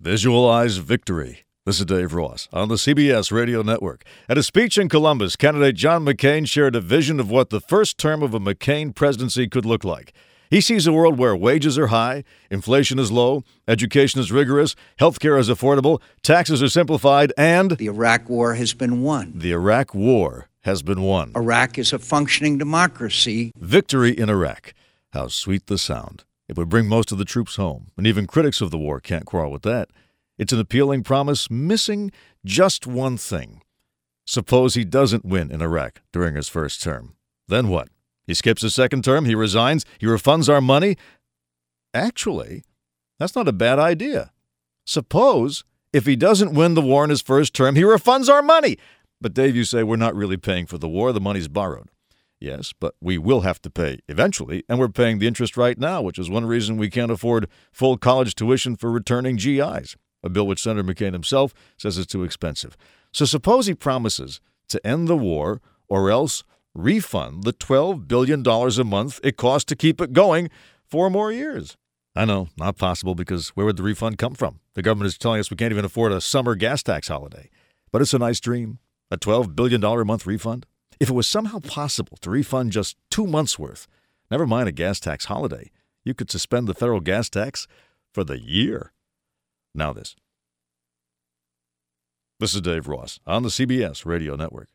Visualize victory. This is Dave Ross on the CBS Radio Network. At a speech in Columbus, candidate John McCain shared a vision of what the first term of a McCain presidency could look like. He sees a world where wages are high, inflation is low, education is rigorous, healthcare is affordable, taxes are simplified, and the Iraq War has been won. The Iraq War has been won. Iraq is a functioning democracy. Victory in Iraq. How sweet the sound. It would bring most of the troops home, and even critics of the war can't quarrel with that. It's an appealing promise, missing just one thing. Suppose he doesn't win in Iraq during his first term. Then what? He skips his second term, he resigns, he refunds our money? Actually, that's not a bad idea. Suppose if he doesn't win the war in his first term, he refunds our money. But Dave, you say we're not really paying for the war, the money's borrowed. Yes, but we will have to pay eventually, and we're paying the interest right now, which is one reason we can't afford full college tuition for returning GIs, a bill which Senator McCain himself says is too expensive. So suppose he promises to end the war or else refund the $12 billion a month it costs to keep it going four more years. I know, not possible because where would the refund come from? The government is telling us we can't even afford a summer gas tax holiday. But it's a nice dream. A $12 billion a month refund? If it was somehow possible to refund just two months' worth, never mind a gas tax holiday, you could suspend the federal gas tax for the year. Now, this. This is Dave Ross on the CBS Radio Network.